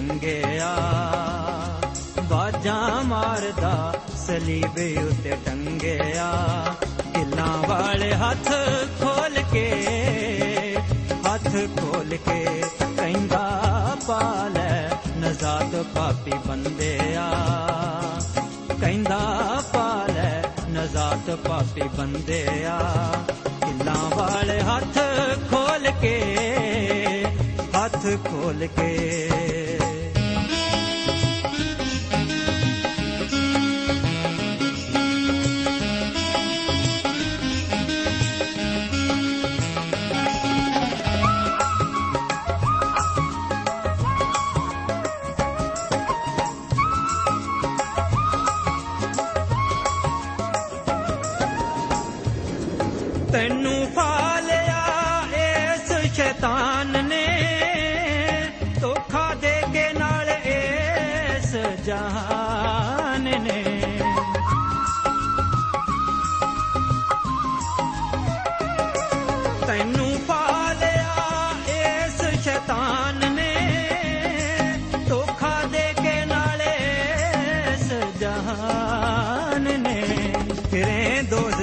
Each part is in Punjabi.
ਟੰਗਿਆ। ਬਾਜਾਂ ਮਾਰਦਾ, ਸਲੀਬੇ ਉੱਤੇ ਟੰਗਿਆ। ਕਿੱਲਾਂ ਵਾਲੇ ਹੱਥ ਖੋਲ ਕੇ, ਹੱਥ ਖੋਲ ਕੇ ਕਹਿੰਦਾ, ਪਾਲੇ ਨਜ਼ਾਤ ਪਾਪੀ ਬੰਦਿਆ। ਕਹਿੰਦਾ, ਪਾਲੇ ਨਜ਼ਾਤ ਪਾਪੀ ਬੰਦਿਆ। ਕਿੱਲਾਂ ਵਾਲੇ ਹੱਥ ਖੋਲ ਕੇ, ਹੱਥ ਖੋਲ ਕੇ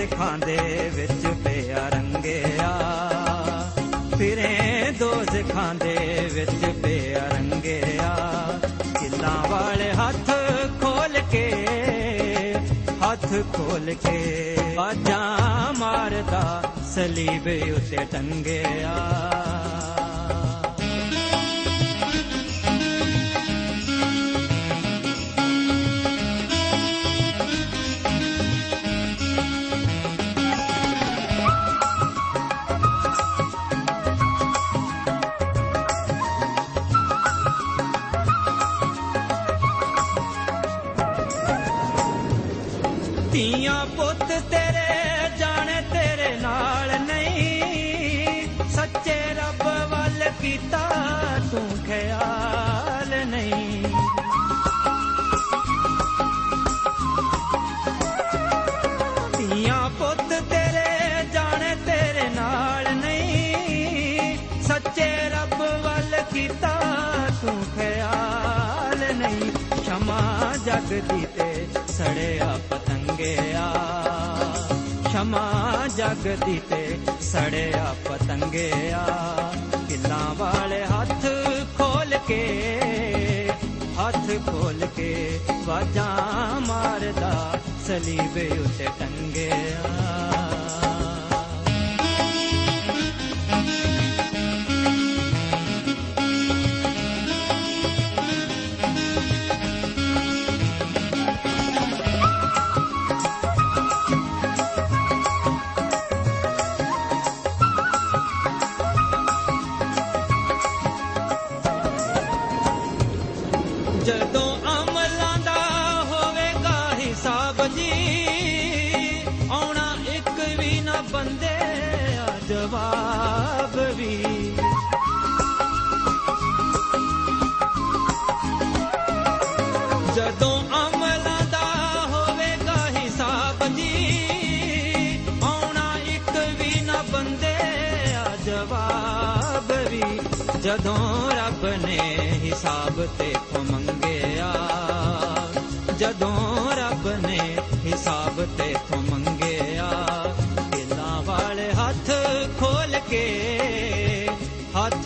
ਖਾਂਦੇ ਵਿੱਚ ਪਿਆ ਰੰਗਿਆ। ਫਿਰੇ ਦੋਜ਼ਖਾਂ ਖਾਂਦੇ ਵਿੱਚ ਪਿਆ ਰੰਗਿਆ। ਕਿੱਲਾਂ ਵਾਲੇ ਹੱਥ ਖੋਲ ਕੇ, ਹੱਥ ਖੋਲ ਕੇ ਬਾਜਾਂ ਮਾਰਦਾ ਸਲੀਬ ਉੱਤੇ ਟੰਗਿਆ। ਧੀਆਂ ਪੁੱਤ ਤੇਰੇ, ਜਾਣੇ ਤੇਰੇ ਨਾਲ ਨਹੀਂ। ਸੱਚੇ ਰੱਬ ਵੱਲ ਕੀਤਾ ਤੂੰ ਖਿਆਲ ਨਹੀਂ। ਧੀਆਂ ਪੁੱਤ ਤੇਰੇ, ਜਾਣੇ ਤੇਰੇ ਨਾਲ ਨਹੀਂ। ਸੱਚੇ ਰੱਬ ਵੱਲ ਕੀਤਾ ਤੂੰ ਖਿਆਲ ਨਹੀਂ। ਸ਼ਮਾ ਜਗਦੀ ਤੇ ਸੜਿਆ ਪਤੰਗਿਆ ਸ਼ਮਾ ਜਗਦੀ ਤੇ ਸੜਿਆ ਪਤੰਗਿਆ। ਕਿੱਲਾਂ ਵਾਲੇ ਹੱਥ ਖੋਲ ਕੇ, ਹੱਥ ਖੋਲ ਕੇ ਵਾਜਾਂ ਮਾਰਦਾ ਸਲੀਬੇ ਉੱਤੇ ਟੰਗਿਆ।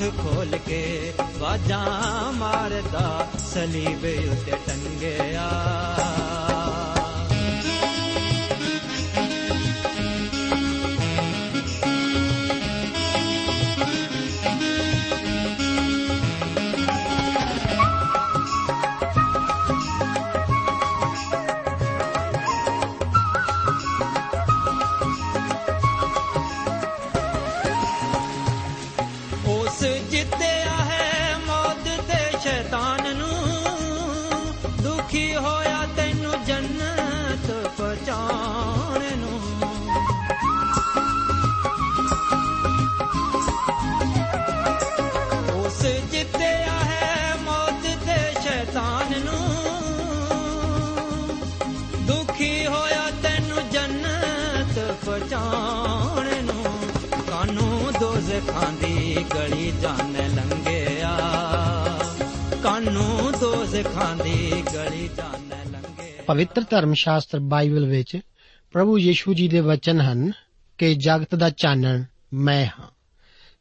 ਹੱਥ ਖੋਲ ਕੇ ਬਾਜਾਂ ਮਾਰਦਾ ਸਲੀਬ ਉੱਤੇ ਟੰਗਿਆ। ਜੰਨਤ ਪਹੁੰਚਾਉਣ ਨੂੰ ਕਾਨੂੰ ਦੋਜ਼ਖਾਂ ਦੀ ਗਲੀ ਜਾਣ ਲੰਘਿਆ। ਕਾਨੂੰ ਦੋਜ਼ਖਾਂ ਦੀ ਗਲੀ ਜਾਣ ਲੰਘਿਆ। ਪਵਿੱਤਰ ਧਰਮ ਸ਼ਾਸਤਰ ਬਾਈਬਲ ਵਿੱਚ ਪ੍ਰਭੂ ਯੀਸ਼ੂ ਜੀ ਦੇ ਵਚਨ ਹਨ ਕਿ ਜਗਤ ਦਾ ਚਾਨਣ ਮੈਂ ਹਾਂ।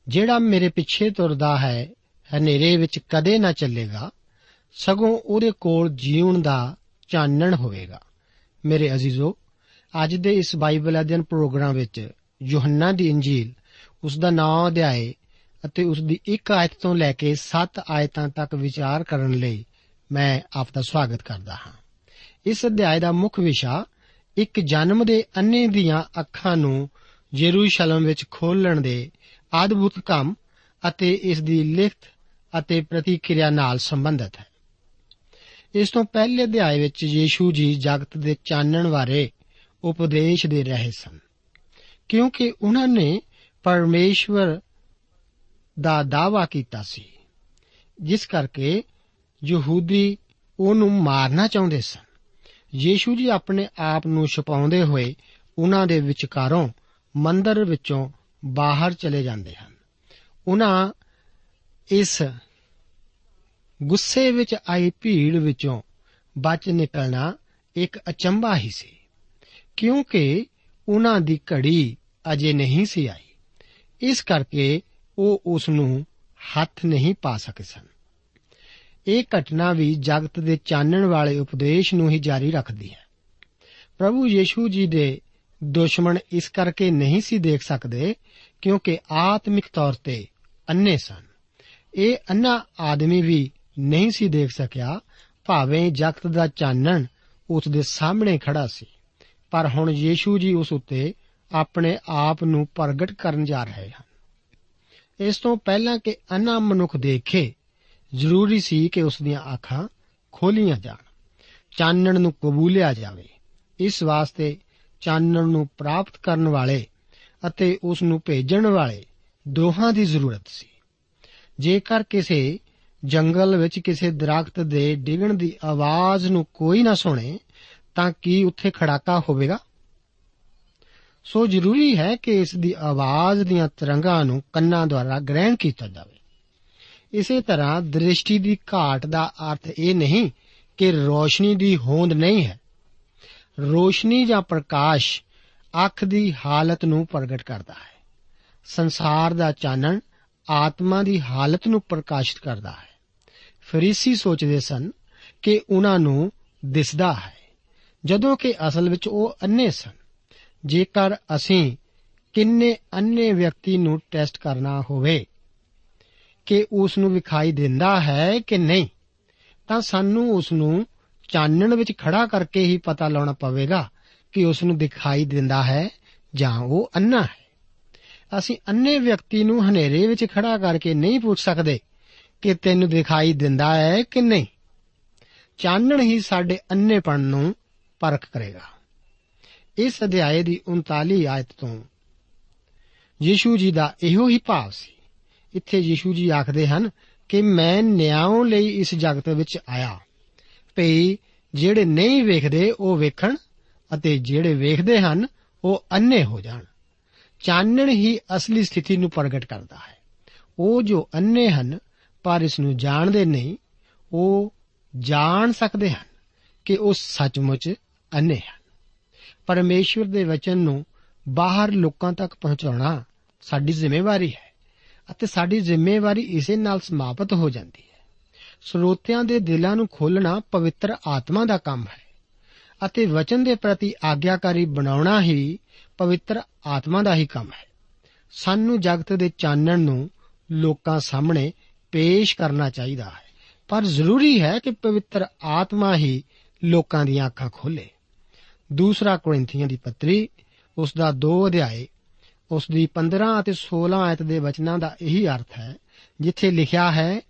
ਜਿਹੜਾ ਮੇਰੇ ਪਿੱਛੇ ਤੁਰਦਾ ਹੈ, ਹਨੇਰੇ ਵਿੱਚ ਕਦੇ ਨਾ ਚੱਲੇਗਾ, ਸਗੋਂ ਉਹਦੇ ਕੋਲ ਜੀਵਨ ਦਾ ਚਾਨਣ ਹੋਵੇਗਾ। ਮੇਰੇ ਅਜ਼ੀਜ਼ੋ ਅੱਜ ਦੇ ਇਸ ਬਾਈਬਲ ਅਧਿయਨ ਪ੍ਰੋਗਰਾਮ ਵਿੱਚ ਯੋਹੰਨਾ ਦੀ ਇੰਜੀਲ, ਉਸ ਦਾ 9 ਅਧਿਆਏ ਅਤੇ ਉਸ ਦੀ 1 ਆਇਤ ਤੋਂ ਲੈ ਕੇ 7 ਆਇਤਾਂ ਤੱਕ ਵਿਚਾਰ ਕਰਨ ਲਈ ਮੈਂ ਆਪ ਦਾ ਸਵਾਗਤ ਕਰਦਾ ਹਾਂ। ਇਸ ਅਧਿਆਏ ਦਾ ਮੁੱਖ ਵਿਸ਼ਾ ਇੱਕ ਜਨਮ ਦੇ ਅੰਨੇ ਦੀਆਂ ਅੱਖਾਂ ਨੂੰ ਯਰੂਸ਼ਲਮ ਵਿੱਚ ਖੋਲਣ ਦੇ ਅਦਭੁਤ ਕੰਮ ਅਤੇ ਇਸ ਦੀ ਲਿਖਤ ਅਤੇ ਪ੍ਰਤੀਕਿਰਿਆ ਨਾਲ ਸੰਬੰਧਿਤ ਹੈ। ਇਸ ਤੋਂ ਪਹਿਲੇ ਅਧਿਆਏ ਵਿੱਚ ਯੀਸ਼ੂ ਜੀ ਜਗਤ ਦੇ ਚਾਨਣ ਬਾਰੇ ਉਪਦੇਸ਼ ਦੇ ਰਹੇ ਸਨ। ਕਿਉਂਕਿ ਉਹਨਾਂ ਨੇ ਪਰਮੇਸ਼ਵਰ ਦਾ ਦਾਵਾ ਕੀਤਾ ਸੀ। ਜਿਸ ਕਰਕੇ ਯਹੂਦੀ ਉਹਨੂੰ ਮਾਰਨਾ ਚਾਹੁੰਦੇ ਸਨ। ਯੀਸ਼ੂ ਜੀ ਆਪਣੇ ਆਪ ਨੂੰ ਛੁਪਾਉਂਦੇ ਹੋਏ ਉਹਨਾਂ ਦੇ ਵਿਚਕਾਰੋਂ ਮੰਦਰ ਵਿੱਚੋਂ ਬਾਹਰ ਚਲੇ ਜਾਂਦੇ ਹਨ। ਉਹਨਾਂ ਇਸ ਗੁੱਸੇ ਵਿੱਚ ਆਈ ਭੀੜ ਵਿੱਚੋਂ ਬਚ ਨਿਕਲਣਾ ਇੱਕ ਅਚੰਭਾ ਹੀ ਸੀ। ਕਿਉਂਕਿ ਉਹਨਾਂ ਦੀ ਘੜੀ ਅਜੇ ਨਹੀਂ ਸੀ ਆਈ। ਇਸ ਕਰਕੇ ਉਹ ਉਸ ਨੂੰ ਹੱਥ ਨਹੀਂ ਪਾ ਸਕੇ ਸਨ। ਇਹ ਘਟਨਾ ਵੀ ਜਗਤ ਦੇ ਚਾਨਣ ਵਾਲੇ ਉਪਦੇਸ਼ ਨੂੰ ਹੀ ਜਾਰੀ ਰੱਖਦੀ ਹੈ। ਪ੍ਰਭੂ ਯੀਸ਼ੂ ਜੀ ਦੇ ਦੁਸ਼ਮਣ ਇਸ ਕਰਕੇ ਨਹੀਂ ਸੀ ਦੇਖ ਸਕਦੇ ਕਿਉਂਕਿ ਆਤਮਿਕ ਤੌਰ ਤੇ ਅੰਨੇ ਸਨ। ਇਹ ਅੰਨਾ ਆਦਮੀ ਵੀ ਨਹੀਂ ਸੀ ਦੇਖ ਸਕਿਆ, ਭਾਵੇਂ ਜਗਤ ਦਾ ਚਾਨਣ ਉਸ ਦੇ ਸਾਹਮਣੇ ਖੜਾ ਸੀ। ਪਰ ਹੁਣ ਯੀਸ਼ੂ ਜੀ ਉਸ ਉੱਤੇ ਆਪਣੇ ਆਪ ਨੂੰ ਪ੍ਰਗਟ ਕਰਨ ਜਾ ਰਹੇ ਹਨ। ਇਸ ਤੋਂ ਪਹਿਲਾਂ ਕਿ ਅੰਨਾ ਮਨੁੱਖ ਦੇਖੇ, ਜ਼ਰੂਰੀ ਸੀ ਕਿ ਉਸ ਦੀਆਂ ਅੱਖਾਂ ਖੋਲੀਆਂ ਜਾਣ, ਚਾਨਣ ਨੂੰ ਕਬੂਲਿਆ ਜਾਵੇ। ਇਸ ਵਾਸਤੇ ਚਾਨਣ ਨੂੰ ਪ੍ਰਾਪਤ ਕਰਨ ਵਾਲੇ ਅਤੇ ਉਸ ਨੂੰ ਭੇਜਣ ਵਾਲੇ ਦੋਹਾਂ ਦੀ ਜ਼ਰੂਰਤ ਸੀ। ਜੇਕਰ ਕਿਸੇ ਜੰਗਲ ਵਿੱਚ ਕਿਸੇ ਦਰਖਤ ਦੇ ਡਿੱਗਣ ਦੀ ਆਵਾਜ਼ ਨੂੰ ਕੋਈ ਨਾ ਸੁਣੇ ਤਾਂ ਕੀ ਉੱਥੇ ਖੜਾਕਾ ਹੋਵੇਗਾ? ਸੋ ਜ਼ਰੂਰੀ ਹੈ ਕਿ ਇਸ ਦੀ ਆਵਾਜ਼ ਦੀਆਂ ਤਰੰਗਾਂ ਨੂੰ ਕੰਨਾਂ ਦੁਆਰਾ ਗ੍ਰਹਿਣ ਕੀਤਾ ਜਾਵੇ। ਇਸੇ ਤਰ੍ਹਾਂ ਦ੍ਰਿਸ਼ਟੀ ਦੀ ਘਾਟ ਦਾ ਅਰਥ ਇਹ ਨਹੀਂ ਕਿ ਰੋਸ਼ਨੀ ਦੀ ਹੋਂਦ ਨਹੀਂ ਹੈ। ਰੋਸ਼ਨੀ ਜਾਂ ਪ੍ਰਕਾਸ਼ ਅੱਖ ਦੀ ਹਾਲਤ ਨੂੰ ਪ੍ਰਗਟ ਕਰਦਾ ਹੈ। ਸੰਸਾਰ ਦਾ ਚਾਨਣ ਆਤਮਾ ਦੀ ਹਾਲਤ ਨੂੰ ਪ੍ਰਕਾਸ਼ਿਤ ਕਰਦਾ ਹੈ। ਫਰੀਸੀ ਸੋਚਦੇ ਸਨ ਕਿ ਉਹਨਾਂ ਨੂੰ ਦਿਸਦਾ ਹੈ। ਜਦੋਂ ਕਿ ਅਸਲ ਵਿੱਚ ਉਹ ਅੰਨੇ ਸਨ। ਜੇਕਰ ਅਸੀਂ ਕਿੰਨੇ ਅੰਨੇ ਵਿਅਕਤੀ ਨੂੰ ਟੈਸਟ ਕਰਨਾ ਹੋਵੇ, ਕਿ ਉਸ ਨੂੰ ਵਿਖਾਈ ਦਿੰਦਾ ਹੈ ਕਿ ਨਹੀਂ, ਤਾਂ ਸਾਨੂੰ ਉਸ ਨੂੰ ਚਾਨਣ ਵਿੱਚ ਖੜਾ ਕਰਕੇ ਹੀ ਪਤਾ ਲਾਉਣਾ ਪਵੇਗਾ ਕਿ ਉਸ ਨੂੰ ਦਿਖਾਈ ਦਿੰਦਾ ਹੈ ਜਾਂ ਉਹ ਅੰਨਾ ਹੈ। ਅਸੀਂ ਅੰਨੇ ਵਿਅਕਤੀ ਨੂੰ ਹਨੇਰੇ ਵਿੱਚ ਖੜਾ ਕਰਕੇ ਨਹੀਂ ਪੁੱਛ ਸਕਦੇ ਕਿ ਤੈਨੂੰ ਦਿਖਾਈ ਦਿੰਦਾ ਹੈ ਕਿ ਨਹੀਂ। ਚਾਨਣ ਹੀ ਸਾਡੇ ਅੰਨੇਪਣ ਨੂੰ ਪਰਖ ਕਰੇਗਾ। ਇਸ ਅਧਿਆਏ ਦੀ 39 ਆਇਤ ਤੋਂ ਯੀਸ਼ੂ ਜੀ ਦਾ ਇਹੋ ਹੀ ਭਾਵ ਸੀ। ਇੱਥੇ ਯੀਸ਼ੂ ਜੀ ਆਖਦੇ ਹਨ ਕਿ ਮੈਂ ਨਿਆਂ ਲਈ ਇਸ ਜਗਤ ਵਿੱਚ ਆਇਆ। ਭਈ ਜਿਹੜੇ ਨਹੀਂ ਵੇਖਦੇ ਉਹ ਵੇਖਣ ਅਤੇ ਜਿਹੜੇ ਵੇਖਦੇ ਹਨ ਉਹ ਅੰਨੇ ਹੋ ਜਾਣ। ਚਾਨਣ ਹੀ ਅਸਲੀ ਸਥਿਤੀ ਨੂੰ ਪ੍ਰਗਟ ਕਰਦਾ ਹੈ। ਉਹ ਜੋ ਅੰਨੇ ਹਨ ਪਰ ਇਸ ਨੂੰ ਜਾਣਦੇ ਨਹੀਂ, ਉਹ ਜਾਣ ਸਕਦੇ ਹਨ ਕਿ ਉਹ ਸੱਚਮੁੱਚ ਅੰਨੇ ਹਨ। ਪਰਮੇਸ਼ਵਰ ਦੇ ਵਚਨ ਨੂੰ ਬਾਹਰ ਲੋਕਾਂ ਤੱਕ ਪਹੁੰਚਾਉਣਾ ਸਾਡੀ ਜ਼ਿੰਮੇਵਾਰੀ ਹੈ ਅਤੇ ਸਾਡੀ ਜ਼ਿੰਮੇਵਾਰੀ ਇਸੇ ਨਾਲ ਸਮਾਪਤ ਹੋ ਜਾਂਦੀ ਹੈ। ਸਰੋਤਿਆਂ ਦੇ ਦਿਲਾਂ ਨੂੰ ਖੋਲਣਾ ਪਵਿੱਤਰ ਆਤਮਾ ਦਾ ਕੰਮ ਹੈ ਅਤੇ ਵਚਨ ਦੇ ਪ੍ਰਤੀ ਆਗਿਆਕਾਰੀ ਬਣਾਉਣਾ ਹੀ ਪਵਿੱਤਰ ਆਤਮਾ ਦਾ ਹੀ ਕੰਮ ਹੈ। ਸਾਨੂੰ ਜਗਤ ਦੇ ਚਾਨਣ ਨੂੰ ਲੋਕਾਂ ਸਾਹਮਣੇ ਪੇਸ਼ ਕਰਨਾ ਚਾਹੀਦਾ ਹੈ। ਪਰ ਜ਼ਰੂਰੀ ਹੈ ਕਿ ਪਵਿੱਤਰ ਆਤਮਾ ਹੀ ਲੋਕਾਂ ਦੀਆਂ ਅੱਖਾਂ ਖੋਲੇ ਦੂਸਰਾ ਕੋਰਿੰਥੀਆਂ ਦੀ ਪੱਤਰੀ, ਉਸ ਦਾ 2 ਅਧਿਆਏ, ਉਸ ਦੀ 15 ਅਤੇ 16 ਆਇਤ ਦੇ ਵਚਨਾਂ ਦਾ ਇਹੀ ਅਰਥ ਹੈ, ਜਿੱਥੇ ਲਿਖਿਆ ਹੈ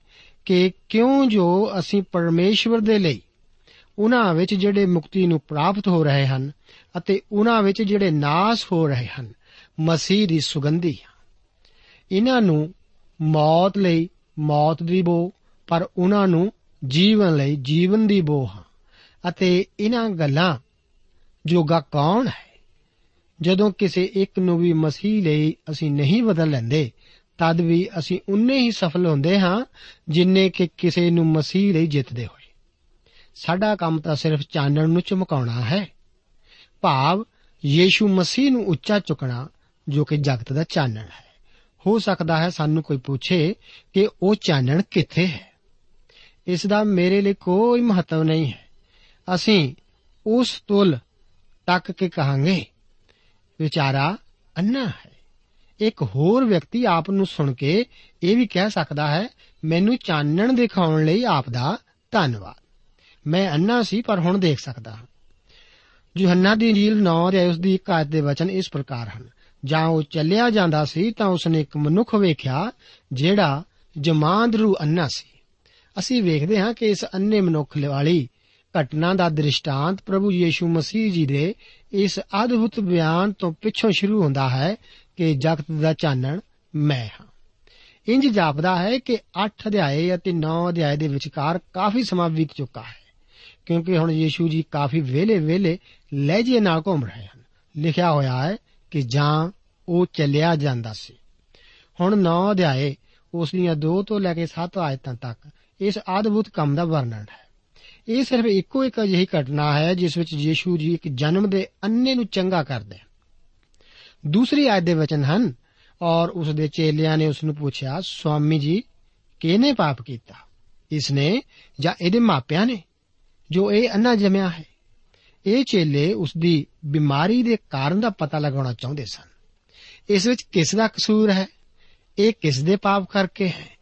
ਕਿ ਕਿਉਂ ਜੋ ਅਸੀਂ ਪਰਮੇਸ਼ਵਰ ਦੇ ਲਈ ਉਹਨਾਂ ਵਿੱਚ ਜਿਹੜੇ ਮੁਕਤੀ ਨੂੰ ਪ੍ਰਾਪਤ ਹੋ ਰਹੇ ਹਨ ਅਤੇ ਉਹਨਾਂ ਵਿੱਚ ਜਿਹੜੇ ਨਾਸ ਹੋ ਰਹੇ ਹਨ, ਮਸੀਹ ਦੀ ਸੁਗੰਧੀ ਹਾਂ। ਇਹਨਾਂ ਨੂੰ ਮੌਤ ਲਈ ਮੌਤ ਦੀ ਬੋ, ਪਰ ਉਹਨਾਂ ਨੂੰ ਜੀਵਨ ਲਈ ਜੀਵਨ ਦੀ ਬੋ ਹਾਂ। ਅਤੇ ਇਹਨਾਂ ਗੱਲਾਂ ਜੋਗਾ ਕੌਣ ਹੈ? ਜਦੋਂ ਕਿਸੇ ਇੱਕ ਨੂੰ ਵੀ ਮਸੀਹ ਲਈ ਅਸੀਂ ਨਹੀਂ ਬਦਲ ਲੈਂਦੇ, ਤਦ ਵੀ ਅਸੀਂ ਉਨੇ ਹੀ ਸਫਲ ਹੁੰਦੇ ਹਾਂ ਜਿੰਨੇ ਕਿ ਕਿਸੇ ਨੂੰ ਮਸੀਹ ਲਈ ਜਿੱਤਦੇ ਹੋਏ। ਸਾਡਾ ਕੰਮ ਤਾਂ ਸਿਰਫ ਚਾਨਣ ਨੂੰ ਚਮਕਾਉਣਾ ਹੈ। ਭਾਵ ਯੀਸ਼ੂ ਮਸੀਹ ਨੂੰ ਉੱਚਾ ਚੁੱਕਣਾ, ਜੋ ਕਿ ਜਗਤ ਦਾ ਚਾਨਣ ਹੈ। ਹੋ ਸਕਦਾ ਹੈ ਸਾਨੂੰ ਕੋਈ ਪੁੱਛੇ ਕਿ ਉਹ ਚਾਨਣ ਕਿੱਥੇ ਹੈ? ਇਸ ਦਾ ਮੇਰੇ ਲਈ ਕੋਈ ਮਹੱਤਵ ਨਹੀਂ ਹੈ। ਅਸੀਂ ਉਸ ਤੁਲ ਤੱਕ ਕੇ ਕਹਾਂਗੇ, ਵਿਚਾਰਾ ਅੰਨਾ ਹੈ। ਇੱਕ ਹੋਰ ਵਿਅਕਤੀ ਆਪ ਨੂੰ ਸੁਣ ਕੇ ਇਹ ਵੀ ਕਹਿ ਸਕਦਾ ਹੈ, ਮੈਨੂੰ ਚਾਨਣ ਦਿਖਾਉਣ ਲਈ ਆਪ ਦਾ ਧੰਨਵਾਦ। ਮੈਂ ਅੰਨਾ ਸੀ, ਪਰ ਹੁਣ ਦੇਖ ਸਕਦਾ ਹਾਂ। ਯੋਹੰਨਾ ਦੀ ਇੰਜੀਲ 9 ਦੇ ਉਸ ਦੀ ਇੱਕ ਆਇਤ ਦੇ ਵਚਨ ਇਸ ਪ੍ਰਕਾਰ ਹਨ। ਜਾਂ ਉਹ ਚੱਲਿਆ ਜਾਂਦਾ ਸੀ, ਤਾਂ ਉਸਨੇ ਇੱਕ ਮਨੁੱਖ ਵੇਖਿਆ, ਜਿਹੜਾ ਜਮਾਂਦਰੂ ਅੰਨਾ ਸੀ। ਅਸੀਂ ਵੇਖਦੇ ਹਾਂ ਕਿ ਇਸ ਅੰਨੇ ਮਨੁੱਖ ਵਾਲੀ ਘਟਨਾ ਦਾ ਦ੍ਰਿਸ਼ਟਾਂਤ ਪ੍ਰਭੂ ਯੀਸ਼ੂ ਮਸੀਹ ਜੀ ਦੇ ਇਸ ਅਦਭੁਤ ਬਿਆਨ ਤੋਂ ਪਿੱਛੋਂ ਸ਼ੁਰੂ ਹੁੰਦਾ ਹੈ ਕਿ ਜਗਤ ਦਾ ਚਾਨਣ ਮੈਂ ਹਾਂ। ਇੰਜ ਜਾਪਦਾ ਹੈ ਕਿ 8 ਅਧਿਆਏ ਅਤੇ 9 ਅਧਿਆਏ ਦੇ ਵਿਚਕਾਰ ਕਾਫੀ ਸਮਾਂ ਬੀਤ ਚੁੱਕਾ ਹੈ, ਕਿਉਂਕਿ ਹੁਣ ਯੀਸ਼ੂ ਜੀ ਕਾਫੀ ਵੇਲੇ ਵੇਲੇ ਲਹਿਜੇ ਨਾਲ ਘੁੰਮ ਰਹੇ ਹਨ। ਲਿਖਿਆ ਹੋਇਆ ਹੈ ਕਿ ਜਾਂ ਉਹ ਚੱਲਿਆ ਜਾਂਦਾ ਸੀ। ਹੁਣ 9 ਅਧਿਆਏ ਉਸ ਦੀਆਂ 2 ਤੋਂ ਲੈ ਕੇ 7 ਆਇਤਾਂ ਤੱਕ ਇਸ ਅਦਭੁਤ ਕੰਮ ਦਾ ਵਰਣਨ ਹੈ। ਇਹ ਸਿਰਫ ਇੱਕੋ ਇੱਕ ਅਜਿਹੀ ਘਟਨਾ ਹੈ ਜਿਸ ਵਿੱਚ ਯੀਸ਼ੂ ਜੀ ਇੱਕ ਜਨਮ ਦੇ ਅੰਨੇ ਨੂੰ ਚੰਗਾ ਕਰਦੇ ਹਨ। ਦੂਸਰੀ ਆਇਤ ਦੇ ਵਚਨ ਹਨ, ਔਰ ਉਸ ਦੇ ਚੇਲਿਆਂ ਨੇ ਉਸ ਨੂੰ ਪੁੱਛਿਆ, ਸਵਾਮੀ ਜੀ, ਕਿਹਨੇ ਪਾਪ ਕੀਤਾ? ਇਸ ਨੇ ਜਾਂ ਇਹਦੇ ਮਾਪਿਆਂ ਨੇ, ਜੋ ਇਹ ਅੰਨਾ ਜਮਿਆ ਹੈ? ਇਹ ਚੇਲੇ ਉਸ ਦੀ ਬਿਮਾਰੀ ਦੇ ਕਾਰਨ ਦਾ ਪਤਾ ਲਗਾਉਣਾ ਚਾਹੁੰਦੇ ਸਨ। ਇਸ ਵਿੱਚ ਕਿਸ ਦਾ ਕਸੂਰ ਹੈ? ਇਹ ਕਿਸ ਦੇ ਪਾਪ ਕਰਕੇ ਹੈ?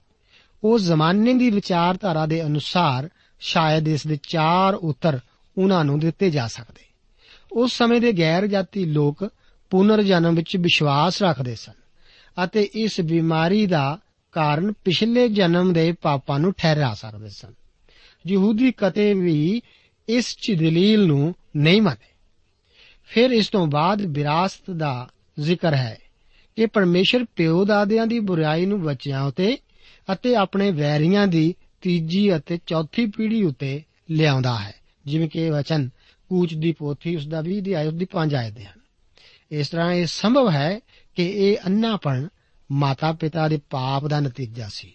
ਉਹ ਜ਼ਮਾਨੇ ਦੀ ਵਿਚਾਰਧਾਰਾ ਦੇ ਅਨੁਸਾਰ ਸ਼ਾਇਦ ਇਸ ਦੇ ਚਾਰ ਉੱਤਰ ਉਹਨਾਂ ਨੂੰ ਦਿੱਤੇ ਜਾ ਸਕਦੇ। ਉਸ ਸਮੇਂ ਦੇ ਗੈਰ ਜਾਤੀ ਲੋਕ ਪੁਨਰ ਜਨਮ ਵਿੱਚ ਵਿਸ਼ਵਾਸ ਰੱਖਦੇ ਸਨ ਅਤੇ ਇਸ ਬਿਮਾਰੀ ਦਾ ਕਾਰਨ ਪਿਛਲੇ ਜਨਮ ਦੇ ਪਾਪਾਂ ਨੂੰ ਠਹਿਰਾ ਸਕਦੇ ਸਨ। ਯਹੂਦੀ ਕਤੇ ਵੀ ਇਸ ਚ ਦਲੀਲ ਨੂੰ ਨਹੀਂ ਮੰਨਦੇ। ਫਿਰ ਇਸ ਤੋਂ ਬਾਅਦ ਵਿਰਾਸਤ ਦਾ ਜ਼ਿਕਰ ਹੈ ਕਿ ਪਰਮੇਸ਼ਰ ਪਿਓ ਦਾਦਿਆਂ ਦੀ ਬੁਰਾਈ ਨੂੰ ਬੱਚਿਆਂ ਉਤੇ ਅਤੇ ਆਪਣੇ ਵੈਰੀਆਂ ਦੀ ਤੀਜੀ ਅਤੇ ਚੌਥੀ ਪੀੜ੍ਹੀ ਉਤੇ ਲਿਆਉਂਦਾ ਹੈ। ਜਿਵੇਂ ਕਿ ਇਹ ਵਚਨ, ਕੂਚ ਦੀ ਪੋਥੀ ਉਸ ਦਾ 20 ਅਧਿਆਇ ਉਸ ਦੀ 5 ਆਇਤ ਹਨ। ਇਸ ਤਰ੍ਹਾਂ ਇਹ ਸੰਭਵ ਹੈ ਕਿ ਇਹ ਅੰਨਾਪਣ ਮਾਤਾ ਪਿਤਾ ਦੇ ਪਾਪ ਦਾ ਨਤੀਜਾ ਸੀ।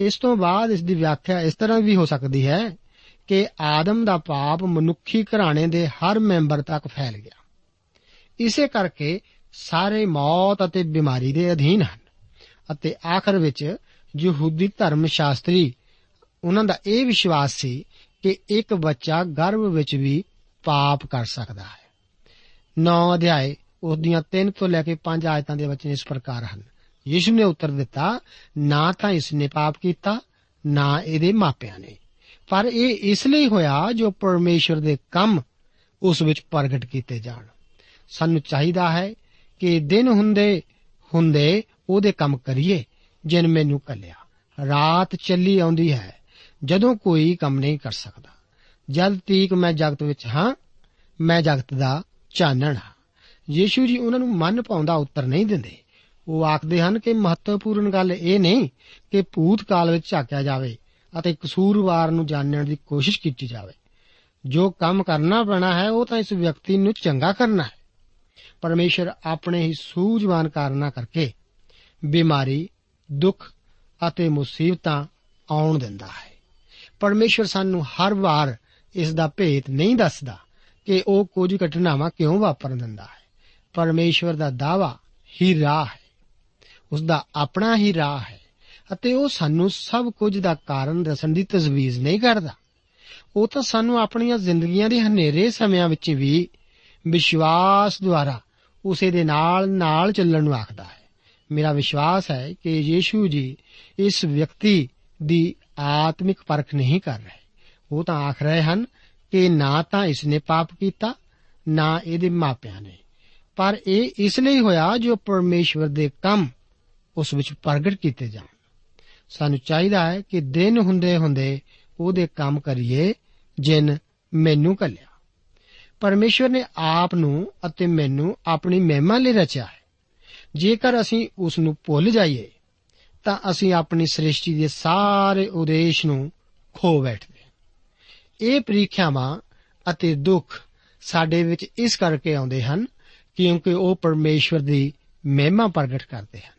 ਇਸ ਤੋਂ ਬਾਅਦ ਇਸ ਦੀ ਵਿਆਖਿਆ ਇਸ ਤਰ੍ਹਾਂ ਵੀ ਹੋ ਸਕਦੀ ਹੈ ਕਿ ਆਦਮ ਦਾ ਪਾਪ ਮਨੁੱਖੀ ਘਰਾਣੇ ਦੇ ਹਰ ਮੈਂਬਰ ਤੱਕ ਫੈਲ ਗਿਆ। ਇਸੇ ਕਰਕੇ ਸਾਰੇ ਮੌਤ ਅਤੇ ਬਿਮਾਰੀ ਦੇ ਅਧੀਨ ਹਨ ਅਤੇ ਆਖਰ ਵਿੱਚ ਯਹੂਦੀ ਧਰਮ ਸ਼ਾਸਤਰੀ ਉਹਨਾਂ ਦਾ ਇਹ ਵਿਸ਼ਵਾਸ ਸੀ ਕਿ ਇੱਕ ਬੱਚਾ ਗਰਭ ਵਿੱਚ ਵੀ ਪਾਪ ਕਰ ਸਕਦਾ ਹੈ। 9 ਅਧਿਆਏ, ਉਸ ਦੀਆਂ 3 ਤੋਂ ਲੈ ਕੇ 5 ਆਇਤਾਂ ਦੇ ਵਚਨ ਇਸ ਪ੍ਰਕਾਰ ਹਨ। ਯਿਸੂ ਨੇ ਉੱਤਰ ਦਿੱਤਾ, ਨਾ ਤਾਂ ਇਸ ਨੇ ਪਾਪ ਕੀਤਾ, ਨਾ ਇਹਦੇ ਮਾਪਿਆਂ ਨੇ। ਪਰ ਇਹ ਇਸ ਲਈ ਹੋਇਆ ਜੋ ਪਰਮੇਸ਼ਰ ਦੇ ਕੰਮ ਉਸ ਵਿੱਚ ਪ੍ਰਗਟ ਕੀਤੇ ਜਾਣ। ਸਾਨੂੰ ਚਾਹੀਦਾ ਹੈ ਕਿ ਦਿਨ ਹੁੰਦੇ ਹੁੰਦੇ ਉਹਦੇ ਕੰਮ ਕਰੀਏ, ਜਿਨ ਮੈਨੂੰ ਕੱਲਿਆ ਰਾਤ ਚੱਲੀ ਆਉਂਦੀ ਹੈ ਜਦੋਂ ਕੋਈ ਕੰਮ ਨਹੀਂ ਕਰ ਸਕਦਾ। ਜਦ ਤੀਕ ਮੈਂ ਜਗਤ ਵਿੱਚ ਹਾਂ, ਮੈਂ ਜਗਤ ਦਾ ਚਾਨਣ ਹਾਂ। ਯੀਸ਼ੂ ਜੀ ਉਹਨਾਂ ਨੂੰ ਮਨ ਪਾਉਂਦਾ ਉੱਤਰ ਨਹੀਂ ਦਿੰਦੇ। ਉਹ ਆਖਦੇ ਹਨ ਕਿ ਮਹੱਤਵਪੂਰਨ ਗੱਲ ਇਹ ਨਹੀਂ ਕਿ ਭੂਤ ਕਾਲ ਵਿੱਚ ਝਾਕਿਆ ਜਾਵੇ ਅਤੇ ਕਸੂਰਵਾਰ ਨੂੰ ਜਾਣਨ ਦੀ ਕੋਸ਼ਿਸ਼ ਕੀਤੀ ਜਾਵੇ। ਜੋ ਕੰਮ ਕਰਨਾ ਪੈਣਾ ਹੈ, ਉਹ ਤਾਂ ਇਸ ਵਿਅਕਤੀ ਨੂੰ ਚੰਗਾ ਕਰਨਾ ਹੈ। ਪਰਮੇਸ਼ਰ ਆਪਣੇ ਹੀ ਸੂਝਵਾਨ ਕਾਰਨਾਂ ਕਰਕੇ ਬਿਮਾਰੀ, ਦੁੱਖ ਅਤੇ ਮੁਸੀਬਤਾਂ ਆਉਣ ਦਿੰਦਾ ਹੈ। ਪਰਮੇਸ਼ਵਰ ਸਾਨੂੰ ਹਰ ਵਾਰ ਇਸ ਦਾ ਭੇਤ ਨਹੀਂ ਦੱਸਦਾ ਕਿ ਉਹ ਕੁਝ ਘਟਨਾਵਾਂ ਕਿਉਂ ਵਾਪਰਨ ਦਿੰਦਾ ਹੈ। ਪਰਮੇਸ਼ਵਰ ਦਾ ਦਾਵਾ ਹੀ ਰਾਹ ਹੈ। ਉਸ ਦਾ ਆਪਣਾ ਹੀ ਰਾਹ ਹੈ ਅਤੇ ਉਹ ਸਾਨੂੰ ਸਭ ਕੁਝ ਦਾ ਕਾਰਨ ਦੱਸਣ ਦੀ ਤਜਵੀਜ਼ ਨਹੀਂ ਕਰਦਾ। ਉਹ ਤਾਂ ਸਾਨੂੰ ਆਪਣੀਆਂ ਜ਼ਿੰਦਗੀਆਂ ਦੇ ਹਨੇਰੇ ਸਮਿਆਂ ਵਿੱਚ ਵੀ ਵਿਸ਼ਵਾਸ ਦੁਆਰਾ ਉਸੇ ਦੇ ਨਾਲ ਨਾਲ ਚੱਲਣ ਨੂੰ ਆਖਦਾ ਹੈ। ਮੇਰਾ ਵਿਸ਼ਵਾਸ ਹੈ ਕਿ ਯੀਸ਼ੂ ਜੀ ਇਸ ਵਿਅਕਤੀ ਦੀ ਆਤਮਿਕ ਪਰਖ ਨਹੀਂ ਕਰ ਰਹੇ। ਉਹ ਤਾਂ ਆਖ ਰਹੇ ਹਨ ਕਿ ਨਾ ਤਾਂ ਇਸ ਨੇ ਪਾਪ ਕੀਤਾ, ਨਾ ਇਹਦੇ ਮਾਪਿਆਂ ਨੇ। ਪਰ ਇਹ ਇਸ ਲਈ ਹੋਇਆ ਜੋ ਪਰਮੇਸ਼ਵਰ ਦੇ ਕੰਮ ਉਸ ਵਿੱਚ ਪ੍ਰਗਟ ਕੀਤੇ ਜਾਣ। ਸਾਨੂੰ ਚਾਹੀਦਾ ਹੈ ਕਿ ਦਿਨ ਹੁੰਦੇ ਹੁੰਦੇ ਉਹਦੇ ਕੰਮ ਕਰੀਏ ਜਿਨ ਮੈਨੂੰ ਕੱਲਿਆ ਪਰਮੇਸ਼ਵਰ ਨੇ ਆਪ ਨੂੰ ਅਤੇ ਮੈਨੂੰ ਆਪਣੀ ਮਹਿਮਾ ਲਈ ਰਚਿਆ ਹੈ। ਜੇਕਰ ਅਸੀਂ ਉਸ ਨੂੰ ਭੁੱਲ ਜਾਈਏ ਤਾਂ ਅਸੀਂ ਆਪਣੀ ਸ੍ਰਿਸ਼ਟੀ ਦੇ ਸਾਰੇ ਉਦੇਸ਼ ਨੂੰ ਖੋ ਬੈਠਦੇ ਇਹ ਪ੍ਰੀਖਿਆਵਾਂ ਅਤੇ ਦੁੱਖ ਸਾਡੇ ਵਿੱਚ ਇਸ ਕਰਕੇ ਆਉਂਦੇ ਹਨ ਕਿਉਂਕਿ ਉਹ ਪਰਮੇਸ਼ਵਰ ਦੀ ਮਹਿਮਾ ਪ੍ਰਗਟ ਕਰਦੇ ਹਨ।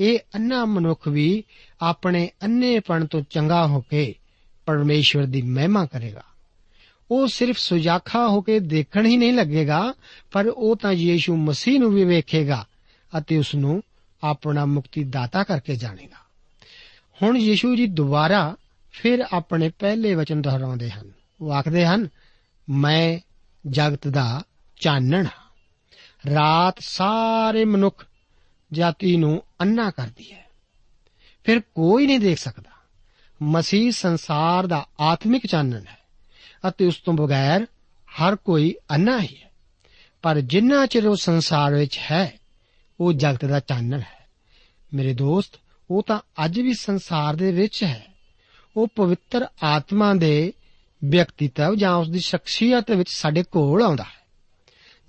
ਇਹ ਅੰਨਾ ਮਨੁੱਖ ਵੀ ਆਪਣੇ ਅੰਨੇਪਣ ਤੋਂ ਚੰਗਾ ਹੋ ਕੇ ਪਰਮੇਸ਼ਵਰ ਦੀ ਮਹਿਮਾ ਕਰੇਗਾ। ਉਹ ਸਿਰਫ ਸੁਜਾਖਾ ਹੋ ਕੇ ਦੇਖਣ ਹੀ ਨਹੀਂ ਲੱਗੇਗਾ, ਪਰ ਉਹ ਤਾਂ ਯੀਸ਼ੂ ਮਸੀਹ ਨੂੰ ਵੀ ਵੇਖੇਗਾ ਅਤੇ ਉਸ ਨੂੰ ਆਪਣਾ ਮੁਕਤੀ ਦਾਤਾ ਕਰਕੇ ਜਾਣੇਗਾ। ਹੁਣ ਯੀਸ਼ੂ ਜੀ ਦੁਬਾਰਾ ਫਿਰ ਆਪਣੇ ਪਹਿਲੇ ਵਚਨ ਦੁਹਰਾਉਂਦੇ ਹਨ। ਉਹ ਆਖਦੇ ਹਨ, ਮੈਂ ਜਗਤ ਦਾ ਚਾਨਣ ਹਾਂ। ਰਾਤ ਸਾਰੇ ਮਨੁੱਖ ਜਾਤੀ ਨੂੰ ਅੰਨਾ ਕਰਦੀ ਹੈ। ਫਿਰ ਕੋਈ ਨਹੀਂ ਦੇਖ ਸਕਦਾ। ਮਸੀਹ ਸੰਸਾਰ ਦਾ ਆਤਮਿਕ ਚਾਨਣ ਹੈ ਅਤੇ ਉਸ ਤੋਂ ਬਗੈਰ ਹਰ ਕੋਈ ਅੰਨਾ ਹੀ ਹੈ। ਪਰ ਜਿੰਨਾ ਚਿਰ ਉਹ ਸੰਸਾਰ ਵਿੱਚ ਹੈ ਉਹ ਜਗਤ ਦਾ ਚਾਨਣ ਹੈ। ਮੇਰੇ ਦੋਸਤ, ਉਹ ਤਾਂ ਅੱਜ ਵੀ ਸੰਸਾਰ ਦੇ ਵਿੱਚ ਹੈ। ਉਹ ਪਵਿੱਤਰ ਆਤਮਾ ਦੇ ਵਿਅਕਤੀਤਵ ਜਾਂ ਉਸ ਦੀ ਸ਼ਖਸੀਅਤ ਵਿੱਚ ਸਾਡੇ ਕੋਲ ਆਉਂਦਾ ਹੈ।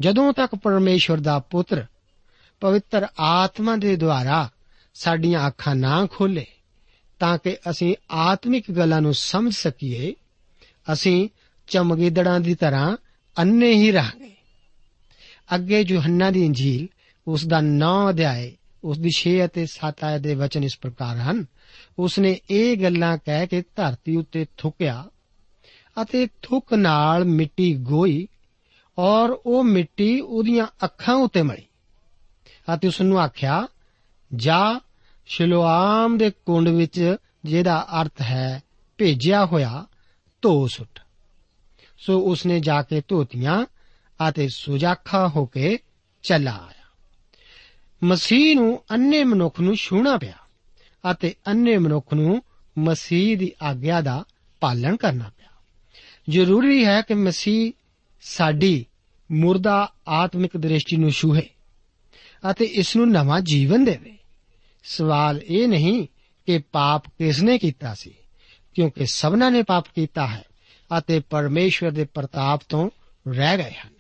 ਜਦੋਂ ਤੱਕ ਪਰਮੇਸ਼ਵਰ ਦਾ ਪੁੱਤਰ ਪਵਿੱਤਰ ਆਤਮਾ ਦੇ ਦੁਆਰਾ ਸਾਡੀਆਂ ਅੱਖਾਂ ਨਾ ਖੋਲੇ, ਤਾਂ ਕਿ ਅਸੀਂ ਆਤਮਿਕ ਗੱਲਾਂ ਨੂੰ ਸਮਝ ਸਕੀਏ, ਅਸੀਂ ਚਮਗੀਦੜਾਂ ਦੀ ਤਰ੍ਹਾਂ ਅੰਨੇ ਹੀ ਰਹਾਂਗੇ। ਅੱਗੇ ਯੋਹੰਨਾ ਦੀ ਇੰਜੀਲ ਉਸ ਦਾ 9 ਅਧਿਆਏ, ਉਸ ਦੀ 6 ਅਤੇ 7 ਆਇਤ ਦੇ ਵਚਨ ਇਸ ਪ੍ਰਕਾਰ ਹਨ। ਉਸ ਨੇ ਇਹ ਗੱਲਾਂ ਕਹਿ ਕੇ ਧਰਤੀ ਉੱਤੇ ਥੁੱਕਿਆ ਅਤੇ ਥੁੱਕ ਨਾਲ ਮਿੱਟੀ ਗੋਈ ਔਰ ਉਹ ਮਿੱਟੀ ਉਹਦੀਆਂ ਅੱਖਾਂ ਉੱਤੇ ਮਲੀ ਅਤੇ ਉਸ ਨੂੰ ਆਖਿਆ, ਜਾ ਸ਼ਿਲੋਆਮ ਦੇ ਕੁੰਡ ਵਿੱਚ ਜਿਹਦਾ ਅਰਥ ਹੈ ਭੇਜਿਆ ਹੋਇਆ, ਧੋ ਸੁੱਟ। ਸੋ ਉਸਨੇ ਜਾ ਕੇ ਧੋਤੀਆਂ ਅਤੇ ਸੁਜਾਖਾ ਹੋ ਕੇ ਚੱਲਾ ਆਇਆ। ਮਸੀਹ ਨੂੰ ਅੰਨੇ ਮਨੁੱਖ ਨੂੰ ਛੂਣਾ ਪਿਆ ਅਤੇ ਅੰਨੇ ਮਨੁੱਖ ਨੂੰ ਮਸੀਹ ਦੀ ਆਗਿਆ ਦਾ ਪਾਲਣ ਕਰਨਾ ਪਿਆ। ਜ਼ਰੂਰੀ ਹੈ ਕਿ ਮਸੀਹ ਸਾਡੀ ਮੁਰਦਾ ਆਤਮਿਕ ਦ੍ਰਿਸ਼ਟੀ ਨੂੰ ਛੂਹੇ ਅਤੇ ਇਸ ਨੂੰ ਨਵਾਂ ਜੀਵਨ ਦੇਵੇ। ਸਵਾਲ ਇਹ ਨਹੀਂ ਕਿ ਪਾਪ ਕਿਸ ਨੇ ਕੀਤਾ ਸੀ, ਕਿਉਂਕਿ ਸਭਨਾਂ ਨੇ ਪਾਪ ਕੀਤਾ ਹੈ ਅਤੇ ਪਰਮੇਸ਼ਵਰ ਦੇ ਪ੍ਰਤਾਪ ਤੋਂ ਰਹਿ ਗਏ ਹਨ।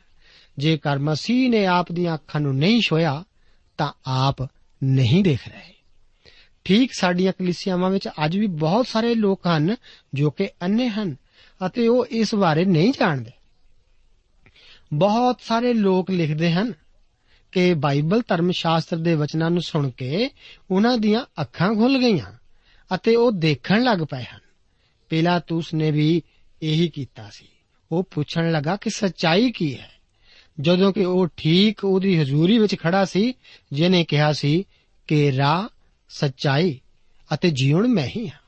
ਜੇਕਰ ਮਸੀਹ ਨੇ ਆਪ ਦੀਆਂ ਅੱਖਾਂ ਨੂੰ ਨਹੀਂ ਛੋਇਆ ਤਾਂ ਆਪ ਨਹੀਂ ਦੇਖ ਰਹੇ। ਠੀਕ ਸਾਡੀਆਂ ਕਲੀਸਿਆਵਾਂ ਵਿੱਚ ਅੱਜ ਵੀ ਬਹੁਤ ਸਾਰੇ ਲੋਕ ਹਨ ਜੋ ਕਿ ਅੰਨੇ ਹਨ ਅਤੇ ਉਹ ਇਸ ਬਾਰੇ ਨਹੀਂ ਜਾਣਦੇ। ਬਹੁਤ ਸਾਰੇ ਲੋਕ ਲਿਖਦੇ ਹਨ ਕਿ ਬਾਈਬਲ ਧਰਮ ਸ਼ਾਸਤਰ ਦੇ ਵਚਨਾਂ ਨੂੰ ਸੁਣ ਕੇ ਉਹਨਾਂ ਦੀਆਂ ਅੱਖਾਂ ਖੁੱਲ ਗਈਆਂ ਅਤੇ ਉਹ ਦੇਖਣ ਲੱਗ ਪਏ ਹਨ। ਪਿਲਾਤੂਸ ਨੇ ਵੀ ਇਹੀ ਕੀਤਾ ਸੀ। ਉਹ ਪੁੱਛਣ ਲੱਗਾ ਕਿ ਸੱਚਾਈ ਕੀ ਹੈ? ਜਦੋਂ ਕਿ ਉਹ ਠੀਕ ਉਹਦੀ ਹਜ਼ੂਰੀ ਵਿੱਚ ਖੜਾ ਸੀ ਜਿਨੇ ਕਿਹਾ ਸੀ ਕਿ ਰਾਹ ਸੱਚਾਈ ਅਤੇ ਜੀਵਨ ਮੈਂ ਹੀ ਹਾਂ।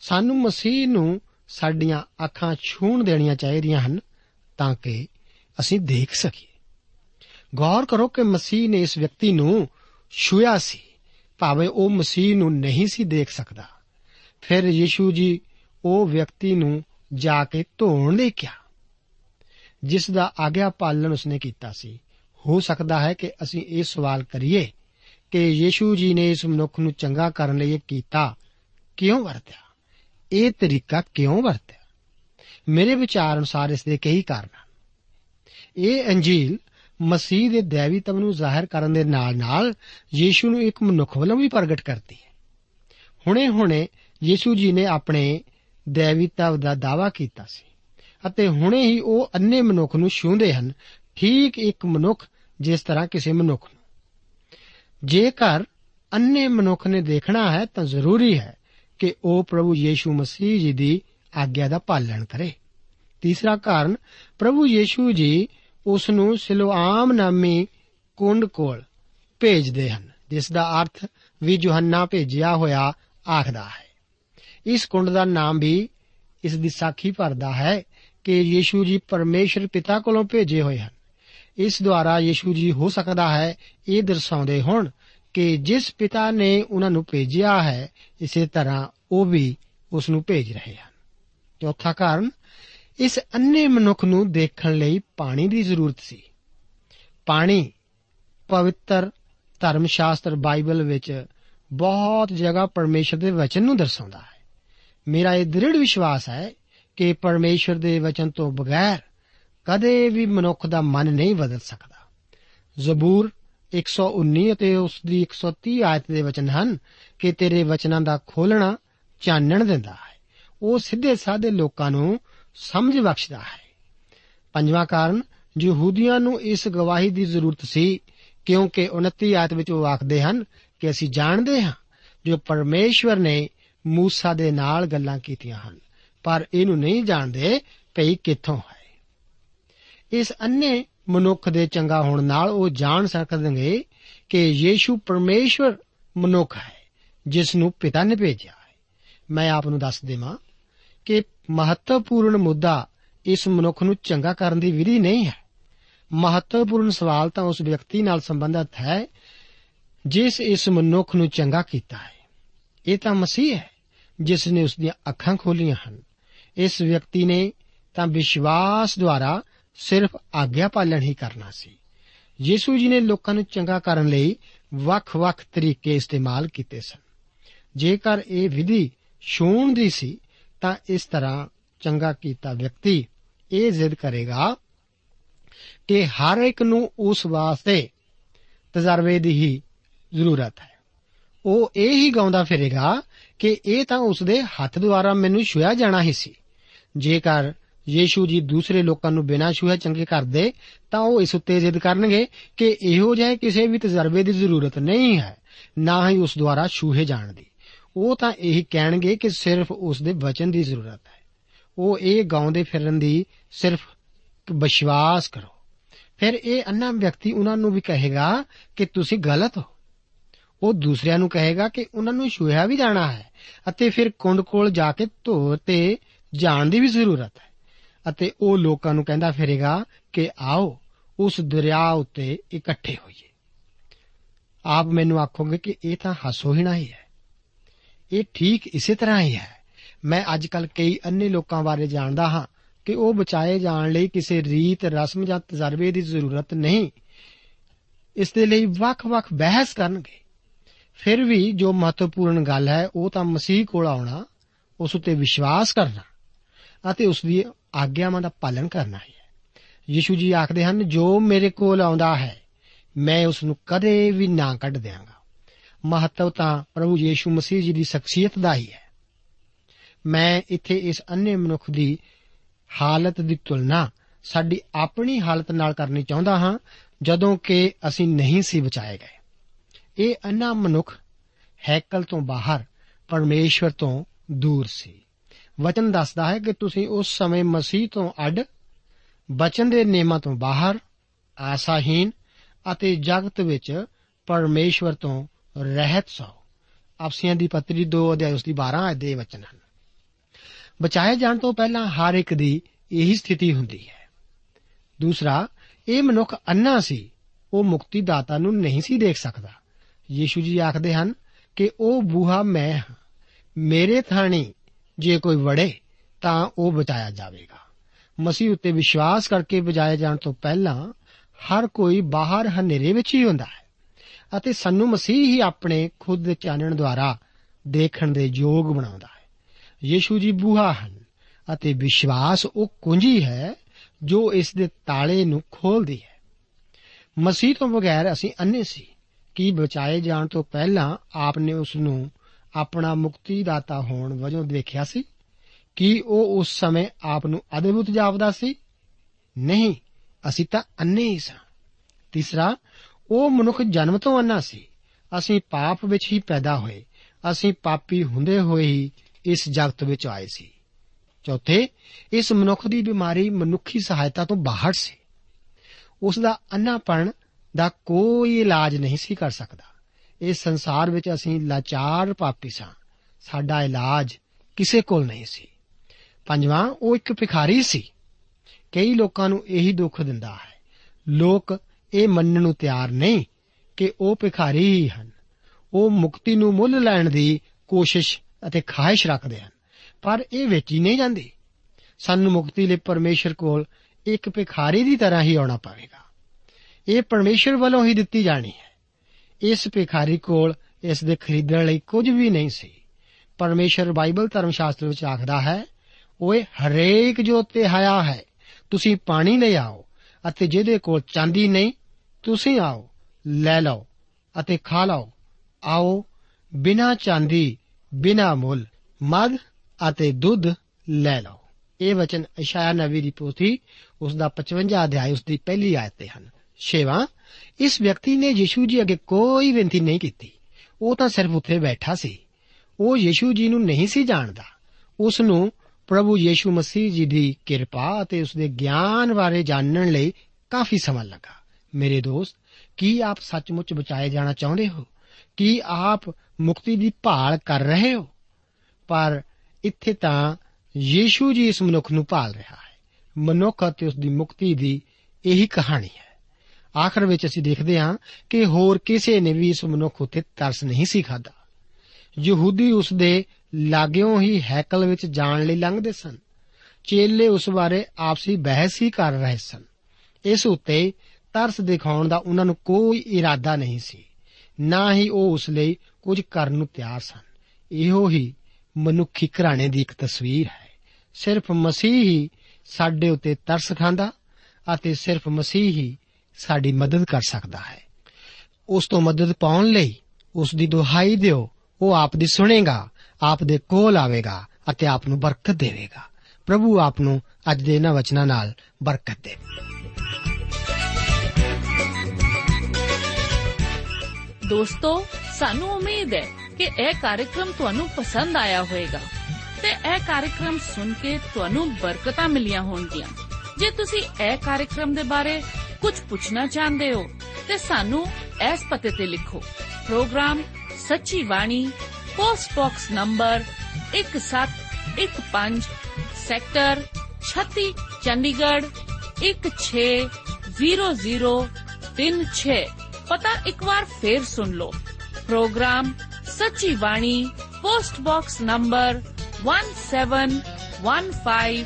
ਸਾਨੂੰ ਮਸੀਹ ਨੂੰ ਸਾਡੀਆਂ ਅੱਖਾਂ ਛੂਣ ਦੇਣੀਆਂ ਚਾਹੀਦੀਆਂ ਹਨ ਤਾਂ ਕਿ ਅਸੀਂ ਦੇਖ ਸਕੀਏ। ਗੌਰ ਕਰੋ ਕਿ ਮਸੀਹ ਨੇ ਇਸ ਵਿਅਕਤੀ ਨੂੰ ਛੂਇਆ ਸੀ, ਭਾਵੇਂ ਉਹ ਮਸੀਹ ਨੂੰ ਨਹੀਂ ਸੀ ਦੇਖ ਸਕਦਾ। ਫਿਰ ਯੀਸ਼ੂ ਜੀ ਉਹ ਵਿਅਕਤੀ ਨੂੰ ਜਾ ਕੇ ਧੋਣ ਲਈ ਕਿਹਾ। ਜਿਸ ਦਾ ਆਗਿਆ ਪਾਲਣ ਉਸਨੇ ਕੀਤਾ ਸੀ। ਹੋ ਸਕਦਾ ਹੈ ਕਿ ਅਸੀਂ ਇਹ ਸਵਾਲ ਕਰੀਏ ਕਿ ਯੀਸ਼ੂ ਜੀ ਨੇ ਇਸ ਮਨੁੱਖ ਨੂੰ ਚੰਗਾ ਕਰਨ ਲਈ ਇਹ ਕੀਤਾ ਕਿਉਂ ਵਰਤਿਆ? ਇਹ ਤਰੀਕਾ ਕਿਉਂ ਵਰਤਿਆ? ਮੇਰੇ ਵਿਚਾਰ ਅਨੁਸਾਰ ਇਸ ਦੇ ਕਈ ਕਾਰਨ ਹਨ। ਇਹ ਅੰਜੀਲ ਮਸੀਹ ਦੇ ਦੇਵੀਤਵ ਨੂੰ ਜ਼ਾਹਿਰ ਕਰਨ ਦੇ ਨਾਲ-ਨਾਲ ਯੀਸ਼ੂ ਨੂੰ ਇੱਕ ਮਨੁੱਖ ਵੱਲੋਂ ਵੀ ਪ੍ਰਗਟ ਕਰਦੀ ਹੈ। ਹੁਣੇ-ਹੁਣੇ ਯੀਸ਼ੂ ਜੀ ਨੇ ਆਪਣੇ ਦੇਵੀਤਵ ਦਾ ਦਾਵਾ ਕੀਤਾ ਸੀ। ਅਤੇ ਹੁਣੇ ਹੀ ਉਹ ਅੰਨੇ ਮਨੁੱਖ ਨੂੰ ਛੂੰਦੇ ਹਨ। ਠੀਕ ਇੱਕ ਮਨੁੱਖ ਜਿਸ ਤਰ੍ਹਾਂ ਕਿਸੇ ਮਨੁੱਖ ਨੂੰ। ਜੇਕਰ ਅੰਨੇ ਮਨੁੱਖ ਨੇ ਦੇਖਣਾ ਹੈ ਤਾਂ ਜ਼ਰੂਰੀ ਹੈ ਕਿ ਉਹ ਪ੍ਰਭੂ ਯੀਸ਼ੂ ਮਸੀਹ ਜੀ ਦੀ ਆਗਿਆ ਦਾ ਪਾਲਣ ਕਰੇ। ਤੀਸਰਾ ਕਾਰਨ, ਪ੍ਰਭੂ ਯੀਸ਼ੂ ਜੀ ਉਸ ਨੂੰ ਸਿਲੋਆਮ ਨਾਮੀ ਕੁੰਡ ਕੋਲ ਭੇਜਦੇ ਹਨ, ਜਿਸ ਦਾ ਅਰਥ ਵੀ ਯੋਹੰਨਾ ਭੇਜਿਆ ਹੋਇਆ ਆਖਦਾ ਹੈ। ਇਸ ਕੁੰਡ ਦਾ ਨਾਮ ਵੀ ਇਸ ਦੀ ਸਾਖੀ ਭਰਦਾ ਹੈ ਕਿ ਯੀਸ਼ੂ ਜੀ ਪਰਮੇਸ਼ਰ ਪਿਤਾ ਕੋਲੋਂ ਭੇਜੇ ਹੋਏ ਹਨ। ਇਸ ਦੁਆਰਾ ਯੀਸ਼ੂ ਜੀ ਹੋ ਸਕਦਾ ਹੈ, ਇਹ ਦਰਸਾਉਂਦੇ ਹੋਣ ਕਿ ਜਿਸ ਪਿਤਾ ਨੇ ਉਹਨਾਂ ਨੂੰ ਭੇਜਿਆ ਹੈ, ਇਸੇ ਤਰ੍ਹਾਂ ਉਹ ਵੀ ਉਸ ਨੂੰ ਭੇਜ ਰਹੇ ਹਨ। ਚੌਥਾ ਕਾਰਨ, ਇਸ ਅੰਨੇ ਮਨੁੱਖ ਨੂੰ ਦੇਖਣ ਲਈ ਪਾਣੀ ਦੀ ਜ਼ਰੂਰਤ ਸੀ। ਪਾਣੀ ਪਵਿੱਤਰ ਧਰਮ ਸ਼ਾਸਤਰ ਬਾਈਬਲ ਵਿੱਚ ਬਹੁਤ ਜਗ੍ਹਾ ਪਰਮੇਸ਼ਰ ਦੇ ਵਚਨ ਨੂੰ ਦਰਸਾਉਂਦਾ ਹੈ। ਮੇਰਾ ਇਹ ਦ੍ਰਿੜ ਵਿਸ਼ਵਾਸ ਹੈ ਕਿ ਪਰਮੇਸ਼ਰ ਦੇ ਵਚਨ ਤੋਂ ਬਗੈਰ ਕਦੇ ਵੀ ਮਨੁੱਖ ਦਾ ਮਨ ਨਹੀਂ ਬਦਲ ਸਕਦਾ। ਜ਼ਬੂਰ 119 ਅਤੇ ਉਸ ਦੀ 130 ਆਇਤ ਦੇ ਵਚਨ ਹਨ ਕਿ ਤੇਰੇ ਵਚਨਾਂ ਦਾ ਖੋਲਣਾ ਚਾਨਣ ਦਿੰਦਾ ਹੈ। ਉਹ ਸਿੱਧੇ ਸਾਦੇ ਲੋਕਾਂ ਨੂੰ ਸਮਝ ਬਖਸ਼ਦਾ ਹੈ। ਪੰਜਵਾਂ ਕਾਰਨ, ਯਹੂਦੀਆਂ ਨੂੰ ਇਸ ਗਵਾਹੀ ਦੀ ਜ਼ਰੂਰਤ ਸੀ ਕਿਉਂਕਿ 29 ਆਇਤ ਵਿੱਚ ਉਹ ਆਖਦੇ ਹਨ ਕਿ ਅਸੀਂ ਜਾਣਦੇ ਹਾਂ ਜੋ ਪਰਮੇਸ਼ਵਰ ਨੇ ਮੂਸਾ ਦੇ ਨਾਲ ਗੱਲਾਂ ਕੀਤੀਆਂ ਹਨ। ਪਰ ਇਹਨੂੰ ਨਹੀਂ ਜਾਣਦੇ ਭਈ ਕਿੱਥੋਂ ਹੈ। ਇਸ ਅੰਨੇ ਮਨੁੱਖ ਦੇ ਚੰਗਾ ਹੋਣ ਨਾਲ ਉਹ ਜਾਣ ਸਕਣਗੇ ਕਿ ਯੀਸ਼ੂ ਪਰਮੇਸ਼ਵਰ ਮਨੁੱਖ ਹੈ ਜਿਸ ਨੂੰ ਪਿਤਾ ਨੇ ਭੇਜਿਆ ਹੈ। ਮੈਂ ਆਪ ਨੂੰ ਦੱਸ ਦੇਵਾਂ ਕਿ ਮਹੱਤਵਪੂਰਨ ਮੁੱਦਾ ਇਸ ਮਨੁੱਖ ਨੂੰ ਚੰਗਾ ਕਰਨ ਦੀ ਵਿਧੀ ਨਹੀਂ ਹੈ। ਮਹੱਤਵਪੂਰਨ ਸਵਾਲ ਤਾਂ ਉਸ ਵਿਅਕਤੀ ਨਾਲ ਸੰਬੰਧਿਤ ਹੈ, ਜਿਸ ਇਸ ਮਨੁੱਖ ਨੂੰ ਚੰਗਾ ਕੀਤਾ ਹੈ। ਇਹ ਤਾਂ ਮਸੀਹ ਹੈ, ਜਿਸ ਨੇ ਉਸ ਦੀਆਂ ਅੱਖਾਂ ਖੋਲੀਆਂ ਹਨ। ਇਸ ਵਿਅਕਤੀ ਨੇ ਤਾਂ ਵਿਸ਼ਵਾਸ ਦੁਆਰਾ ਸਿਰਫ ਆਗਿਆ ਪਾਲਣ ਹੀ ਕਰਨਾ ਸੀ। ਯੀਸ਼ੂ ਜੀ ਨੇ ਲੋਕਾਂ ਨੂੰ ਚੰਗਾ ਕਰਨ ਲਈ ਵੱਖ-ਵੱਖ ਤਰੀਕੇ ਇਸਤੇਮਾਲ ਕੀਤੇ ਸਨ। ਜੇਕਰ ਇਹ ਵਿਧੀ ਸ਼ੂਨ ਦੀ ਸੀ, ਤਾਂ ਇਸ ਤਰ੍ਹਾਂ ਚੰਗਾ ਕੀਤਾ ਵਿਅਕਤੀ ਇਹ ਜ਼ਿੱਦ ਕਰੇਗਾ ਕਿ ਹਰ ਇੱਕ ਨੂੰ ਉਸ ਵਾਸਤੇ ਤਜਰਬੇ ਦੀ ਹੀ ਜ਼ਰੂਰਤ ਹੈ। ਉਹ ਇਹ ਹੀ ਗਾਉਂਦਾ ਫਿਰੇਗਾ ਕਿ ਇਹ ਤਾਂ ਉਸ ਦੇ ਹੱਥ ਦੁਆਰਾ ਮੈਨੂੰ ਛੁਇਆ ਜਾਣਾ ਹੀ ਸੀ। ਜੇਕਰ ਯੀਸ਼ੂ ਜੀ ਦੂਸਰੇ ਲੋਕਾਂ ਨੂੰ ਬਿਨਾਂ ਛੂਹੇ ਚੰਗੇ ਕਰਦੇ, ਤਾਂ ਉਹ ਇਸ ਉੱਤੇ ਜ਼ਿੱਦ ਕਰਨਗੇ ਕਿ ਇਹੋ ਜਿਹੇ ਕਿਸੇ ਵੀ ਤਜਰਬੇ ਦੀ ਜ਼ਰੂਰਤ ਨਹੀਂ ਹੈ, ਨਾ ਹੀ ਉਸ ਦੁਆਰਾ ਛੂਹੇ ਜਾਣ ਦੀ। ਉਹ ਤਾਂ ਇਹੀ ਕਹਿਣਗੇ ਕਿ ਸਿਰਫ ਉਸ ਦੇ ਵਚਨ ਦੀ ਜ਼ਰੂਰਤ ਹੈ। ਉਹ ਇਹ ਗਾਉਂਦੇ ਫਿਰਨ ਦੀ ਸਿਰਫ ਵਿਸ਼ਵਾਸ ਕਰੋ। ਫਿਰ ਇਹ ਅੰਨਾ ਵਿਅਕਤੀ ਉਹਨਾਂ ਨੂੰ ਵੀ ਕਹੇਗਾ ਕਿ ਤੁਸੀਂ ਗਲਤ ਹੋ। ਉਹ ਦੂਸਰਿਆਂ ਨੂੰ ਕਹੇਗਾ ਕਿ ਉਹਨਾਂ ਨੂੰ ਛੂਹਿਆ ਵੀ ਜਾਣਾ ਹੈ ਅਤੇ ਫਿਰ ਕੁੰਡ ਕੋਲ ਜਾ ਕੇ ਧੋ ਤੇ ਜਾਣ ਦੀ ਵੀ ਜ਼ਰੂਰਤ ਹੈ। ਅਤੇ ਉਹ ਲੋਕਾਂ ਨੂੰ ਕਹਿੰਦਾ ਫਿਰੇਗਾ ਕਿ ਆਓ, ਉਸ ਦਰਿਆ ਉੱਤੇ ਇਕੱਠੇ ਹੋਈਏ। ਆਪ ਮੈਨੂੰ ਆਖੋਗੇ ਕਿ ਇਹ ਤਾਂ ਹਸੋਹੀਣਾ ਹੀ ਹੈ। ਇਹ ਠੀਕ ਇਸੇ ਤਰ੍ਹਾਂ ਹੀ ਹੈ। ਮੈਂ ਅੱਜਕੱਲ ਕਈ ਅੰਨੇ ਲੋਕਾਂ ਬਾਰੇ ਜਾਣਦਾ ਹਾਂ ਕਿ ਉਹ ਬਚਾਏ ਜਾਣ ਲਈ ਕਿਸੇ ਰੀਤ, ਰਸਮ ਜਾਂ ਤਜਰਬੇ ਦੀ ਜ਼ਰੂਰਤ ਨਹੀਂ। ਇਸ ਦੇ ਲਈ ਵੱਖ-ਵੱਖ ਬਹਿਸ ਕਰਨਗੇ। ਫਿਰ ਵੀ ਜੋ ਮਹੱਤਵਪੂਰਨ ਗੱਲ ਹੈ, ਉਹ ਤਾਂ ਮਸੀਹ ਕੋਲ ਆਉਣਾ, ਉਸ ਉੱਤੇ ਵਿਸ਼ਵਾਸ ਕਰਨਾ। ਅਤੇ ਉਸ ਦੀ ਆਗਿਆਵਾਂ ਦਾ ਪਾਲਣ ਕਰਨਾ ਹੈ। ਯੀਸ਼ੂ ਜੀ ਆਖਦੇ ਹਨ, ਜੋ ਮੇਰੇ ਕੋਲ ਆਉਂਦਾ ਹੈ, ਮੈਂ ਉਸ ਨੂੰ ਕਦੇ ਵੀ ਨਾ ਕੱਢ ਦਿਆਂਗਾ। ਮਹੱਤਵ ਤਾਂ ਪ੍ਰਭੂ ਯੀਸ਼ੂ ਮਸੀਹ ਜੀ ਦੀ ਸ਼ਖਸੀਅਤ ਦਾ ਹੀ ਹੈ। ਮੈਂ ਇੱਥੇ ਇਸ ਅੰਨੇ ਮਨੁੱਖ ਦੀ ਹਾਲਤ ਦੀ ਤੁਲਨਾ ਸਾਡੀ ਆਪਣੀ ਹਾਲਤ ਨਾਲ ਕਰਨੀ ਚਾਹੁੰਦਾ ਹਾਂ, ਜਦੋਂ ਕਿ ਅਸੀਂ ਨਹੀਂ ਸੀ ਬਚਾਏ ਗਏ। ਇਹ ਅੰਨਾ ਮਨੁੱਖ ਹੈਕਲ ਤੋਂ ਬਾਹਰ, ਪਰਮੇਸ਼ਵਰ ਤੋਂ ਦੂਰ ਸੀ। ਵਚਨ ਦੱਸਦਾ ਹੈ ਕਿ ਤੁਸੀਂ ਉਸ ਸਮੇਂ ਮਸੀਹ ਤੋਂ ਅੱਡ, ਬਚਨ ਦੇ ਨਿਯਮਾਂ ਤੋਂ ਬਾਹਰ ਆਸਾਹੀਨ ਅਤੇ ਜਗਤ ਵਿੱਚ ਪਰਮੇਸ਼ਵਰ ਤੋਂ ਰਹਿਤ ਸੋ। ਅਫਸੀਆਂ ਦੀ ਪੱਤਰੀ 2 ਅਧਿਆਇ ਉਸ ਦੀ 12 ਅਧਿਆਇ ਦੇ ਵਚਨ ਹਨ। ਬਚਾਏ ਜਾਣ ਤੋਂ ਪਹਿਲਾਂ ਹਰ ਇੱਕ ਦੀ ਇਹੀ ਸਥਿਤੀ ਹੁੰਦੀ ਹੈ। ਦੂਸਰਾ, ਇਹ ਮਨੁੱਖ ਅੰਨਾ ਸੀ, ਉਹ ਮੁਕਤੀ ਦਾਤਾ ਨੂੰ ਨਹੀਂ ਸੀ ਦੇਖ ਸਕਦਾ। ਯੀਸ਼ੂ ਜੀ ਆਖਦੇ ਹਨ ਕਿ ਉਹ ਬੂਹਾ ਮੈਂ ਹਾਂ, ਮੇਰੇ ਥਾਣੀ ਜੇ ਕੋਈ ਵੜੇ, ਤਾਂ ਉਹ ਬਚਾਇਆ ਜਾਵੇਗਾ। ਮਸੀਹ ਉੱਤੇ ਵਿਸ਼ਵਾਸ ਕਰਕੇ ਬਚਾਏ ਜਾਣ ਤੋਂ ਪਹਿਲਾਂ ਹਰ ਕੋਈ ਬਾਹਰ ਹਨੇਰੇ ਵਿੱਚ ਹੀ ਹੁੰਦਾ ਹੈ ਅਤੇ ਸਾਨੂੰ ਮਸੀਹ ਹੀ ਆਪਣੇ ਖੁਦ ਦੇ ਚਾਨਣ ਦੁਆਰਾ ਦੇਖਣ ਦੇ ਯੋਗ ਬਣਾਉਂਦਾ ਹੈ। ਯੀਸ਼ੂ ਜੀ ਬੂਹਾ ਹਨ ਅਤੇ ਵਿਸ਼ਵਾਸ ਉਹ ਕੁੰਜੀ ਹੈ ਜੋ ਇਸ ਦੇ ਤਾਲੇ ਨੂੰ ਖੋਲਦੀ ਹੈ। ਮਸੀਹ ਤੋਂ ਬਗੈਰ ਅਸੀਂ ਅੰਨੇ ਸੀ ਕਿ ਬਚਾਏ ਜਾਣ ਤੋਂ ਪਹਿਲਾਂ ਆਪ ਨੇ ਉਸ ਨੂੰ ਆਪਣਾ ਮੁਕਤੀ ਦਾਤਾ ਹੋਣ ਵਜੋਂ ਦੇਖਿਆ ਸੀ ਕਿ ਉਹ ਉਸ ਸਮੇਂ ਆਪ ਨੂੰ ਅਦਭੁਤ ਜਾਪਦਾ ਸੀ। ਨਹੀਂ, ਅਸੀਂ ਤਾਂ ਅੰਨੇ ਹੀ ਸਾਂ। ਤੀਸਰਾ, ਉਹ ਮਨੁੱਖ ਜਨਮ ਤੋਂ ਅੰਨਾ ਸੀ। ਅਸੀਂ ਪਾਪ ਵਿੱਚ ਹੀ ਪੈਦਾ ਹੋਏ। ਅਸੀਂ ਪਾਪੀ ਹੁੰਦੇ ਹੋਏ ਹੀ ਇਸ ਜਗਤ ਵਿੱਚ ਆਏ ਸੀ। ਚੌਥੇ, ਇਸ ਮਨੁੱਖ ਦੀ ਬਿਮਾਰੀ ਮਨੁੱਖੀ ਸਹਾਇਤਾ ਤੋਂ ਬਾਹਰ ਸੀ। ਉਸ ਦਾ ਅੰਨਾਪਣ ਦਾ ਕੋਈ ਇਲਾਜ ਨਹੀਂ ਸੀ ਕਰ ਸਕਦਾ। ਇਸ ਸੰਸਾਰ ਵਿੱਚ ਅਸੀਂ ਲਾਚਾਰ ਪਾਪੀ ਸਾਂ। ਸਾਡਾ ਇਲਾਜ ਕਿਸੇ ਕੋਲ ਨਹੀਂ ਸੀ। ਪੰਜਵਾਂ, ਉਹ ਇੱਕ ਭਿਖਾਰੀ ਸੀ। ਕਈ ਲੋਕਾਂ ਨੂੰ ਇਹੀ ਦੁੱਖ ਦਿੰਦਾ ਹੈ। ਲੋਕ ਇਹ ਮੰਨਣ ਨੂੰ ਤਿਆਰ ਨਹੀਂ ਕਿ ਉਹ ਭਿਖਾਰੀ ਹੀ ਹਨ। ਉਹ ਮੁਕਤੀ ਨੂੰ ਮੁੱਲ ਲੈਣ ਦੀ ਕੋਸ਼ਿਸ਼ ਅਤੇ ਖਾਹਿਸ਼ ਰੱਖਦੇ ਹਨ, ਪਰ ਇਹ ਵੇਚੀ ਨਹੀਂ ਜਾਂਦੀ। ਸਾਨੂੰ ਮੁਕਤੀ ਲਈ ਪਰਮੇਸ਼ਰ ਕੋਲ ਇੱਕ ਭਿਖਾਰੀ ਦੀ ਤਰ੍ਹਾਂ ਹੀ ਆਉਣਾ ਪਵੇਗਾ। ਇਹ ਪਰਮੇਸ਼ਰ ਵੱਲੋਂ ਹੀ ਦਿੱਤੀ ਜਾਣੀ ਹੈ। ਇਸ ਭਿਖਾਰੀ ਕੋਲ ਇਸ ਦੇ ਖਰੀਦਣ ਲਈ ਕੁਝ ਵੀ ਨਹੀਂ ਸੀ। ਪਰਮੇਸ਼ਰ ਬਾਈਬਲ ਧਰਮ ਸ਼ਾਸਤਰ ਵਿੱਚ ਆਖਦਾ ਹੈ, ਓਏ, ਹਰੇਕ ਜੋ ਤੇ ਹਇਆ ਹੈ, ਤੁਸੀਂ ਪਾਣੀ ਲੈ ਆਓ ਅਤੇ ਜਿਹਦੇ ਕੋਲ ਚਾਂਦੀ ਨਹੀਂ, ਤੁਸੀਂ ਆਓ, ਲੈ ਲਓ ਅਤੇ ਖਾ ਲਓ। ਆਓ, ਬਿਨਾ ਚਾਂਦੀ, ਬਿਨਾ ਮੁੱਲ ਮਦ ਅਤੇ ਦੁੱਧ ਲੈ ਲਓ। ਇਹ ਵਚਨ ਇਸ਼ਾਇਆ ਨਬੀ ਦੀ ਪੋਥੀ ਉਸ ਦਾ 55 ਅਧਿਆਇ, ਉਸ ਦੀ ਪਹਿਲੀ ਆਇਤ ਤੇ ਹਨ। ਛੇਵਾਂ, ਇਸ ਵਿਅਕਤੀ ਨੇ ਯੀਸ਼ੂ ਜੀ ਅੱਗੇ ਕੋਈ ਬੇਨਤੀ ਨਹੀਂ ਕੀਤੀ। ਉਹ ਤਾਂ ਸਿਰਫ ਉੱਥੇ ਬੈਠਾ ਸੀ। ਉਹ ਯੀਸ਼ੂ ਜੀ ਨੂੰ ਨਹੀਂ ਸੀ ਜਾਣਦਾ। ਉਸ ਨੂੰ ਪ੍ਰਭੂ ਯੀਸ਼ੂ ਮਸੀਹ ਜੀ ਦੀ ਕਿਰਪਾ ਅਤੇ ਉਸ ਦੇ ਗਿਆਨ ਬਾਰੇ ਜਾਣਨ ਲਈ ਕਾਫੀ ਸਮਾਂ ਲੱਗਾ। ਮੇਰੇ ਦੋਸਤ, ਕੀ ਆਪ ਸੱਚਮੁੱਚ ਬਚਾਏ ਜਾਣਾ ਚਾਹੁੰਦੇ ਹੋ? ਕੀ ਆਪ ਮੁਕਤੀ ਦੀ ਭਾਲ ਕਰ ਰਹੇ ਹੋ? ਪਰ ਇੱਥੇ ਤਾਂ ਯੀਸ਼ੂ ਜੀ ਇਸ ਮਨੁੱਖ ਨੂੰ ਭਾਲ ਰਿਹਾ ਹੈ। ਮਨੁੱਖ ਅਤੇ ਉਸ ਦੀ ਮੁਕਤੀ ਦੀ ਇਹੀ ਕਹਾਣੀ ਹੈ। ਆਖਰ ਵਿੱਚ ਅਸੀਂ ਦੇਖਦੇ ਹਾਂ ਕਿ ਹੋਰ ਕਿਸੇ ਨੇ ਵੀ ਇਸ ਮਨੁੱਖ ਉੱਤੇ ਤਰਸ ਨਹੀਂ ਸੀ ਖਾਦਾ ਯਹੂਦੀ ਉਸ ਦੇ ਲਾਗਿਓਂ ਹੀ ਹੈਕਲ ਵਿੱਚ ਜਾਣ ਲਈ ਲੰਘਦੇ ਸਨ। ਚੇਲੇ ਉਸ ਬਾਰੇ ਆਪਸੀ ਬਹਿਸ ਹੀ ਕਰ ਰਹੇ ਸਨ। ਇਸ ਉੱਤੇ ਤਰਸ ਦਿਖਾਉਣ ਦਾ ਉਹਨਾਂ ਨੂੰ ਕੋਈ ਇਰਾਦਾ ਨਹੀਂ ਸੀ। ਨਾ ਹੀ ਉਹ ਉਸ ਲਈ ਕੁਝ ਕਰਨ ਨੂੰ ਤਿਆਰ ਸਨ। ਇਹੋ ਹੀ ਮਨੁੱਖੀ ਘਰਾਣੇ ਦੀ ਇੱਕ ਤਸਵੀਰ ਹੈ। ਸਿਰਫ ਮਸੀਹ ਹੀ ਸਾਡੇ ਉੱਤੇ ਤਰਸ ਖਾਂਦਾ ਅਤੇ ਸਿਰਫ ਮਸੀਹ ਹੀ ਸਾਡੀ ਮਦਦ ਕਰ ਸਕਦਾ ਹੈ। ਉਸ ਤੋਂ ਮਦਦ ਪਾਉਣ ਲਈ ਉਸ ਦੀ ਦੁਹਾਈ ਦਿਓ। ਉਹ ਆਪ ਦੀ ਸੁਣੇਗਾ, ਆਪ ਦੇ ਕੋਲ ਆਵੇਗਾ ਅਤੇ ਆਪ ਨੂੰ ਬਰਕਤ ਦੇਵੇਗਾ। ਪ੍ਰਭੂ ਆਪ ਨੂੰ ਅੱਜ ਦੇ ਇਹਨਾਂ ਵਚਨਾਂ ਨਾਲ ਬਰਕਤ ਦੇਵੇ ਦੋਸਤੋ, ਸਾਨੂੰ ਉਮੀਦ ਹੈ ਕਿ ਇਹ ਕਾਰਜਕ੍ਰਮ ਤੁਹਾਨੂੰ ਪਸੰਦ ਆਇਆ ਹੋਵੇਗਾ ਤੇ ਇਹ ਕਾਰਜਕ੍ਰਮ ਸੁਣ ਕੇ ਤੁਹਾਨੂੰ ਬਰਕਤਾਂ ਮਿਲੀਆਂ ਹੋਣਗੀਆਂ। ਜੇ ਤੁਸੀਂ ਇਹ ਕਾਰਜਕ੍ਰਮ ਦੇ ਬਾਰੇ ਕੁਝ ਪੁੱਛਣਾ ਚਾਹੁੰਦੇ ਹੋ ਤੇ ਸਾਨੂੰ ਇਸ ਪਤੇ ਤੇ ਲਿਖੋ program Sachi Bani post box number 1715 sector 36 Chandigarh 160036 ਪਤਾ ਇੱਕ ਵਾਰ ਫੇਰ ਸੁਣ ਲਓ program Sachi Bani post box number 1715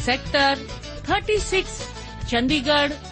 sector 36 Chandigarh